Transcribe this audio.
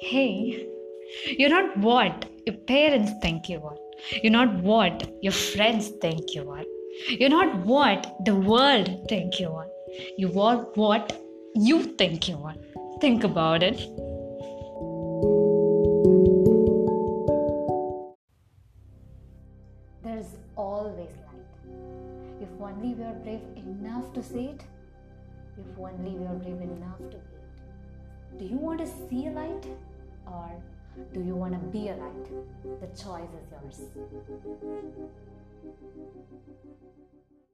Hey, you're not what your parents think you are. You're not what your friends think you are. You're not what the world think you are. You are what you think you are. Think about it. There's always light. If only we are brave enough to see it. If only we are brave enough. Do you want to see a light? Or do you want to be a light? The choice is yours.